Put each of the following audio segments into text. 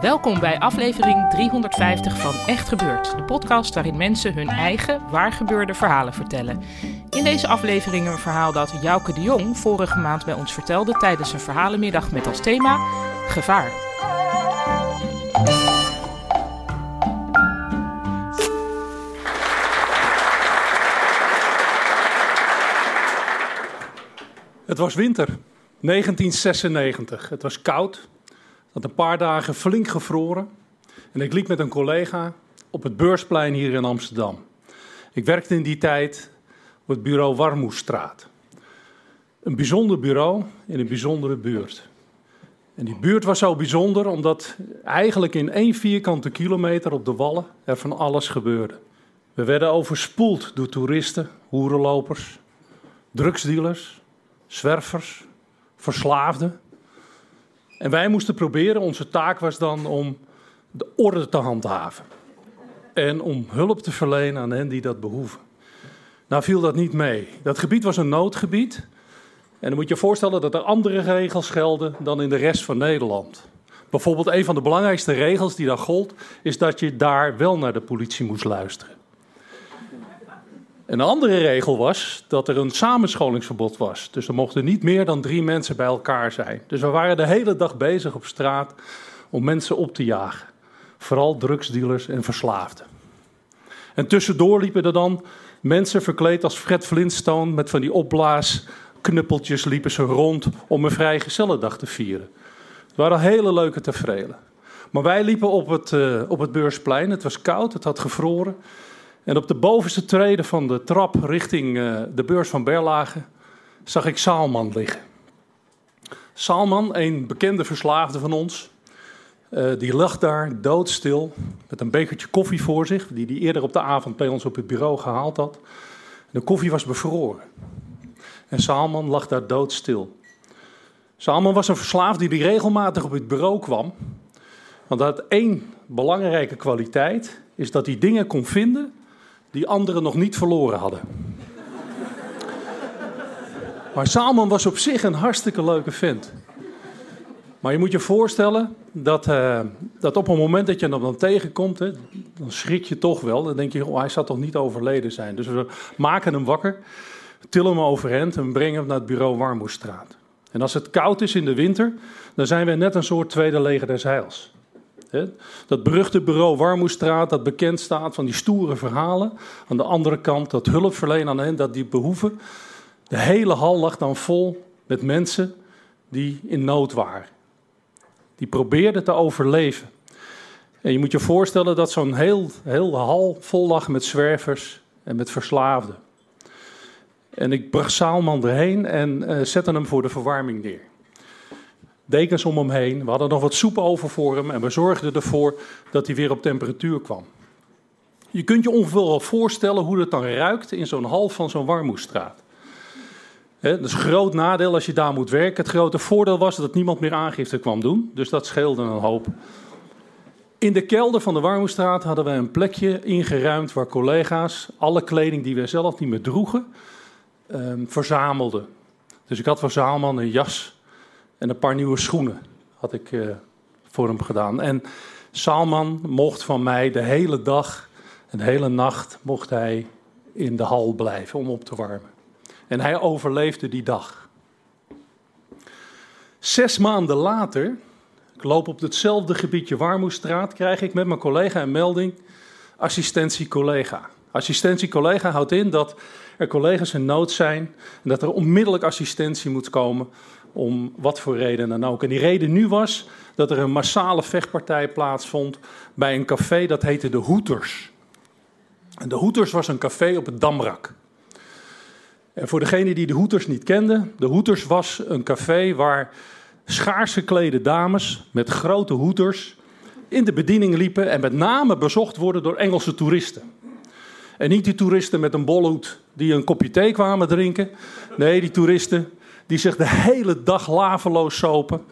Welkom bij aflevering 350 van Echt Gebeurd, de podcast waarin mensen hun eigen waargebeurde verhalen vertellen. In deze aflevering een verhaal dat Jouke de Jong vorige maand bij ons vertelde tijdens een verhalenmiddag met als thema gevaar. Het was winter, 1996. Het was koud. Had een paar dagen flink gevroren. En ik liep met een collega op het beursplein hier in Amsterdam. Ik werkte in die tijd op het bureau Warmoestraat. Een bijzonder bureau in een bijzondere buurt. En die buurt was zo bijzonder omdat eigenlijk in één vierkante kilometer op de wallen er van alles gebeurde. We werden overspoeld door toeristen, hoerenlopers, drugsdealers, zwervers, verslaafden. En wij moesten proberen, onze taak was dan om de orde te handhaven. En om hulp te verlenen aan hen die dat behoeven. Nou viel dat niet mee. Dat gebied was een noodgebied. En dan moet je je voorstellen dat er andere regels gelden dan in de rest van Nederland. Bijvoorbeeld een van de belangrijkste regels die daar gold, is dat je daar wel naar de politie moest luisteren. Een andere regel was dat er een samenscholingsverbod was. Dus er mochten niet meer dan drie mensen bij elkaar zijn. Dus we waren de hele dag bezig op straat om mensen op te jagen. Vooral drugsdealers en verslaafden. En tussendoor liepen er dan mensen verkleed als Fred Flintstone met van die opblaasknuppeltjes liepen ze rond om een vrijgezellendag te vieren. Het waren hele leuke tevreden. Maar wij liepen op het, uh, op het beursplein. Het was koud, het had gevroren. En op de bovenste treden van de trap richting uh, de beurs van Berlage zag ik Saalman liggen. Saalman, een bekende verslaafde van ons, uh, die lag daar doodstil met een bekertje koffie voor zich, die hij eerder op de avond bij ons op het bureau gehaald had. De koffie was bevroren. En Saalman lag daar doodstil. Saalman was een verslaafde die regelmatig op het bureau kwam. Want dat had één belangrijke kwaliteit, is dat hij dingen kon vinden die anderen nog niet verloren hadden. Maar Salman was op zich een hartstikke leuke vent. Maar je moet je voorstellen dat, uh, dat op het moment dat je hem dan tegenkomt, hè, dan schrik je toch wel. Dan denk je, oh, hij zal toch niet overleden zijn. Dus we maken hem wakker, tillen hem overeind en brengen hem naar het bureau Warmoestraat. En als het koud is in de winter, dan zijn we net een soort tweede leger des heils. Dat beruchte bureau Warmoestraat, dat bekend staat van die stoere verhalen. Aan de andere kant dat hulpverlenen aan hen, dat die behoeven. De hele hal lag dan vol met mensen die in nood waren. Die probeerden te overleven. En je moet je voorstellen dat zo'n heel, heel hal vol lag met zwervers en met verslaafden. En ik bracht Saalman erheen en uh, zette hem voor de verwarming neer dekens om hem heen. We hadden nog wat soep over voor hem en we zorgden ervoor dat hij weer op temperatuur kwam. Je kunt je ongeveer wel voorstellen hoe het dan ruikt in zo'n hal van zo'n warmoestraat. dat is een groot nadeel als je daar moet werken. Het grote voordeel was dat niemand meer aangifte kwam doen, dus dat scheelde een hoop. In de kelder van de Warmoestraat hadden we een plekje ingeruimd waar collega's alle kleding die we zelf niet meer droegen, um, verzamelden. Dus ik had voor Zaalman een jas en een paar nieuwe schoenen had ik uh, voor hem gedaan. En Salman mocht van mij de hele dag en de hele nacht mocht hij in de hal blijven om op te warmen. En hij overleefde die dag. Zes maanden later, ik loop op hetzelfde gebiedje Warmoestraat, krijg ik met mijn collega een melding: assistentie collega. Assistentie collega houdt in dat er collega's in nood zijn en dat er onmiddellijk assistentie moet komen Om wat voor reden dan ook. En die reden nu was dat er een massale vechtpartij plaatsvond bij een café dat heette De Hoeters. En De Hoeters was een café op het Damrak. En voor degene die De Hoeters niet kenden, De Hoeters was een café waar schaars geklede dames met grote hoeters in de bediening liepen en met name bezocht worden door Engelse toeristen. En niet die toeristen met een bolhoed die een kopje thee kwamen drinken. Nee, die toeristen die zich de hele dag laveloos sopen.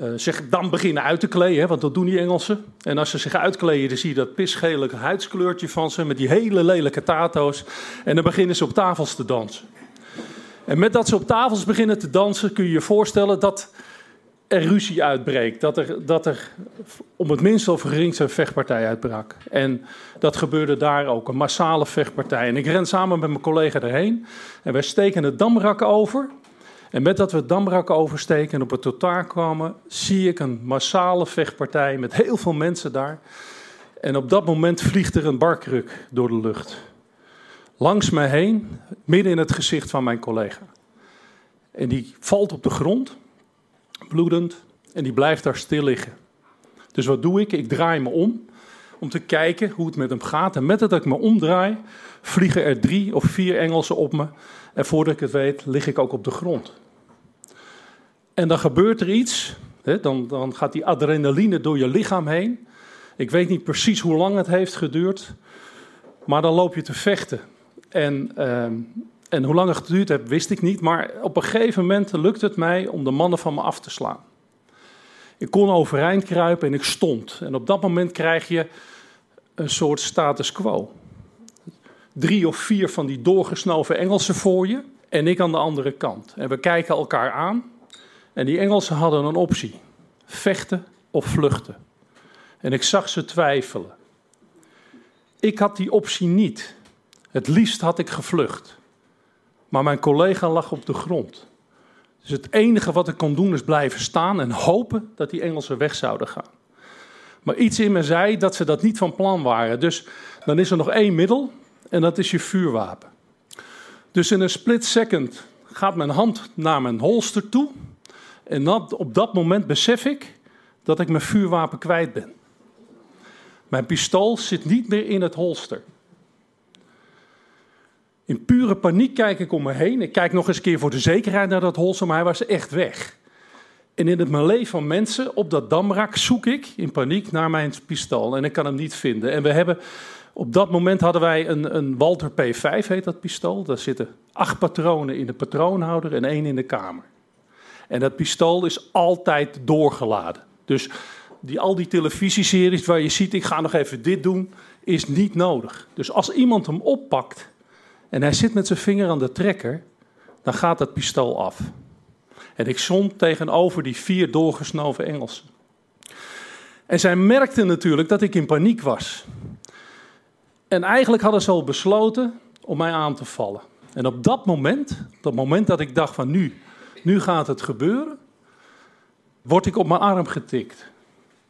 Uh, dan beginnen uit te kleden, want dat doen die Engelsen. En als ze zich uitkleden, dan zie je dat pisgele huidskleurtje van ze met die hele lelijke tato's. En dan beginnen ze op tafels te dansen. En met dat ze op tafels beginnen te dansen, kun je je voorstellen dat er ruzie uitbreekt. Dat er, dat er om het minst of geringste een vechtpartij uitbrak. En dat gebeurde daar ook, een massale vechtpartij. En ik ren samen met mijn collega erheen. En wij steken het Damrak over. En met dat we het Damrak oversteken en op het totaal kwamen, zie ik een massale vechtpartij met heel veel mensen daar. En op dat moment vliegt er een barkruk door de lucht. Langs mij heen, midden in het gezicht van mijn collega. En die valt op de grond bloedend, en die blijft daar stil liggen. Dus wat doe ik? Ik draai me om om te kijken hoe het met hem gaat. En met dat ik me omdraai, vliegen er drie of vier Engelsen op me. En voordat ik het weet, lig ik ook op de grond. En dan gebeurt er iets. Hè, dan, dan gaat die adrenaline door je lichaam heen. Ik weet niet precies hoe lang het heeft geduurd. Maar dan loop je te vechten. En ehm, en hoe lang het geduurd heeft, wist ik niet. Maar op een gegeven moment lukte het mij om de mannen van me af te slaan. Ik kon overeind kruipen en ik stond. En op dat moment krijg je een soort status quo. Drie of vier van die doorgesnoven Engelsen voor je en ik aan de andere kant. En we kijken elkaar aan. En die Engelsen hadden een optie: vechten of vluchten. En ik zag ze twijfelen. Ik had die optie niet. Het liefst had ik gevlucht. Maar mijn collega lag op de grond. Dus het enige wat ik kon doen is blijven staan en hopen dat die Engelsen weg zouden gaan. Maar iets in me zei dat ze dat niet van plan waren. Dus dan is er nog één middel en dat is je vuurwapen. Dus in een split second gaat mijn hand naar mijn holster toe. En op dat moment besef ik dat ik mijn vuurwapen kwijt ben. Mijn pistool zit niet meer in het holster. In pure paniek kijk ik om me heen. Ik kijk nog eens een keer voor de zekerheid naar dat holster, maar hij was echt weg. En in het melee van mensen op dat damrak zoek ik in paniek naar mijn pistool. En ik kan hem niet vinden. En we hebben, op dat moment hadden wij een, een Walter P5, heet dat pistool. Daar zitten acht patronen in de patroonhouder en één in de kamer. En dat pistool is altijd doorgeladen. Dus die, al die televisieseries waar je ziet, ik ga nog even dit doen, is niet nodig. Dus als iemand hem oppakt en hij zit met zijn vinger aan de trekker, dan gaat dat pistool af. En ik stond tegenover die vier doorgesnoven Engelsen. En zij merkten natuurlijk dat ik in paniek was. En eigenlijk hadden ze al besloten om mij aan te vallen. En op dat moment, dat moment dat ik dacht van nu, nu gaat het gebeuren, word ik op mijn arm getikt.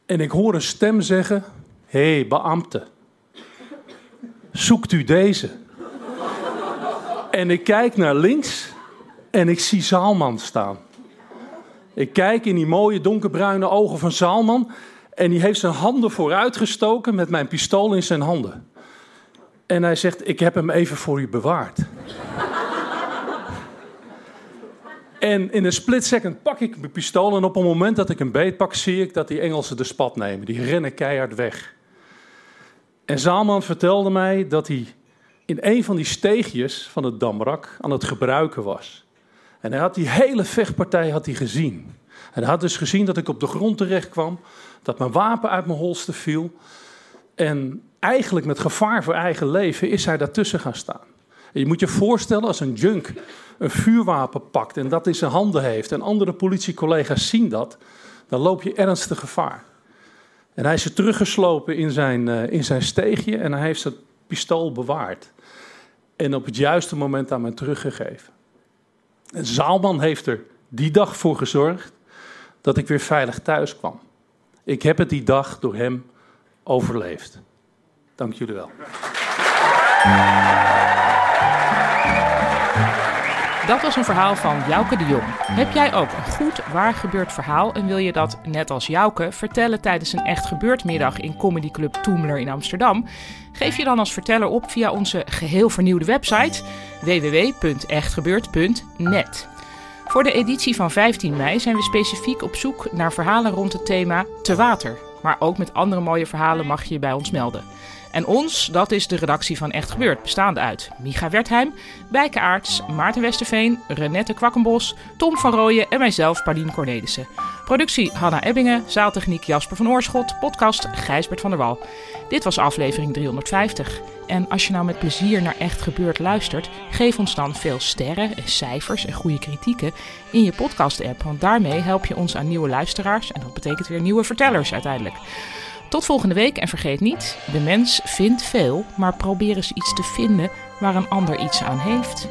En ik hoor een stem zeggen, hé hey, beambte, zoekt u deze? En ik kijk naar links en ik zie Zaalman staan. Ik kijk in die mooie donkerbruine ogen van Zaalman en die heeft zijn handen vooruitgestoken met mijn pistool in zijn handen. En hij zegt: Ik heb hem even voor u bewaard. en in een split second pak ik mijn pistool en op het moment dat ik hem beetpak, zie ik dat die Engelsen de spat nemen. Die rennen keihard weg. En Zaalman vertelde mij dat hij in een van die steegjes van het Damrak aan het gebruiken was. En hij had die hele vechtpartij had hij gezien. En hij had dus gezien dat ik op de grond terecht kwam, dat mijn wapen uit mijn holster viel. En eigenlijk met gevaar voor eigen leven is hij daartussen gaan staan. En je moet je voorstellen als een junk een vuurwapen pakt en dat in zijn handen heeft en andere politiecollega's zien dat, dan loop je ernstig gevaar. En hij is er teruggeslopen in zijn, uh, in zijn steegje en hij heeft zijn pistool bewaard en op het juiste moment aan mij teruggegeven. En Zaalman heeft er die dag voor gezorgd dat ik weer veilig thuis kwam. Ik heb het die dag door hem overleefd. Dank jullie wel. Dat was een verhaal van Jouke de Jong. Heb jij ook een goed waar gebeurd verhaal en wil je dat, net als Jouke, vertellen tijdens een echt gebeurd middag in Comedy Club Toemler in Amsterdam? Geef je dan als verteller op via onze geheel vernieuwde website www.echtgebeurd.net. Voor de editie van 15 mei zijn we specifiek op zoek naar verhalen rond het thema te water. Maar ook met andere mooie verhalen mag je je bij ons melden. En ons, dat is de redactie van Echt Gebeurd, bestaande uit Micha Wertheim, Bijke Aarts, Maarten Westerveen, Renette Kwakkenbos, Tom van Rooyen en mijzelf, Paulien Cornelissen. Productie Hanna Ebbingen, zaaltechniek Jasper van Oorschot, podcast Gijsbert van der Wal. Dit was aflevering 350. En als je nou met plezier naar Echt Gebeurd luistert, geef ons dan veel sterren en cijfers en goede kritieken in je podcast-app. Want daarmee help je ons aan nieuwe luisteraars en dat betekent weer nieuwe vertellers uiteindelijk. Tot volgende week en vergeet niet, de mens vindt veel, maar probeer eens iets te vinden waar een ander iets aan heeft.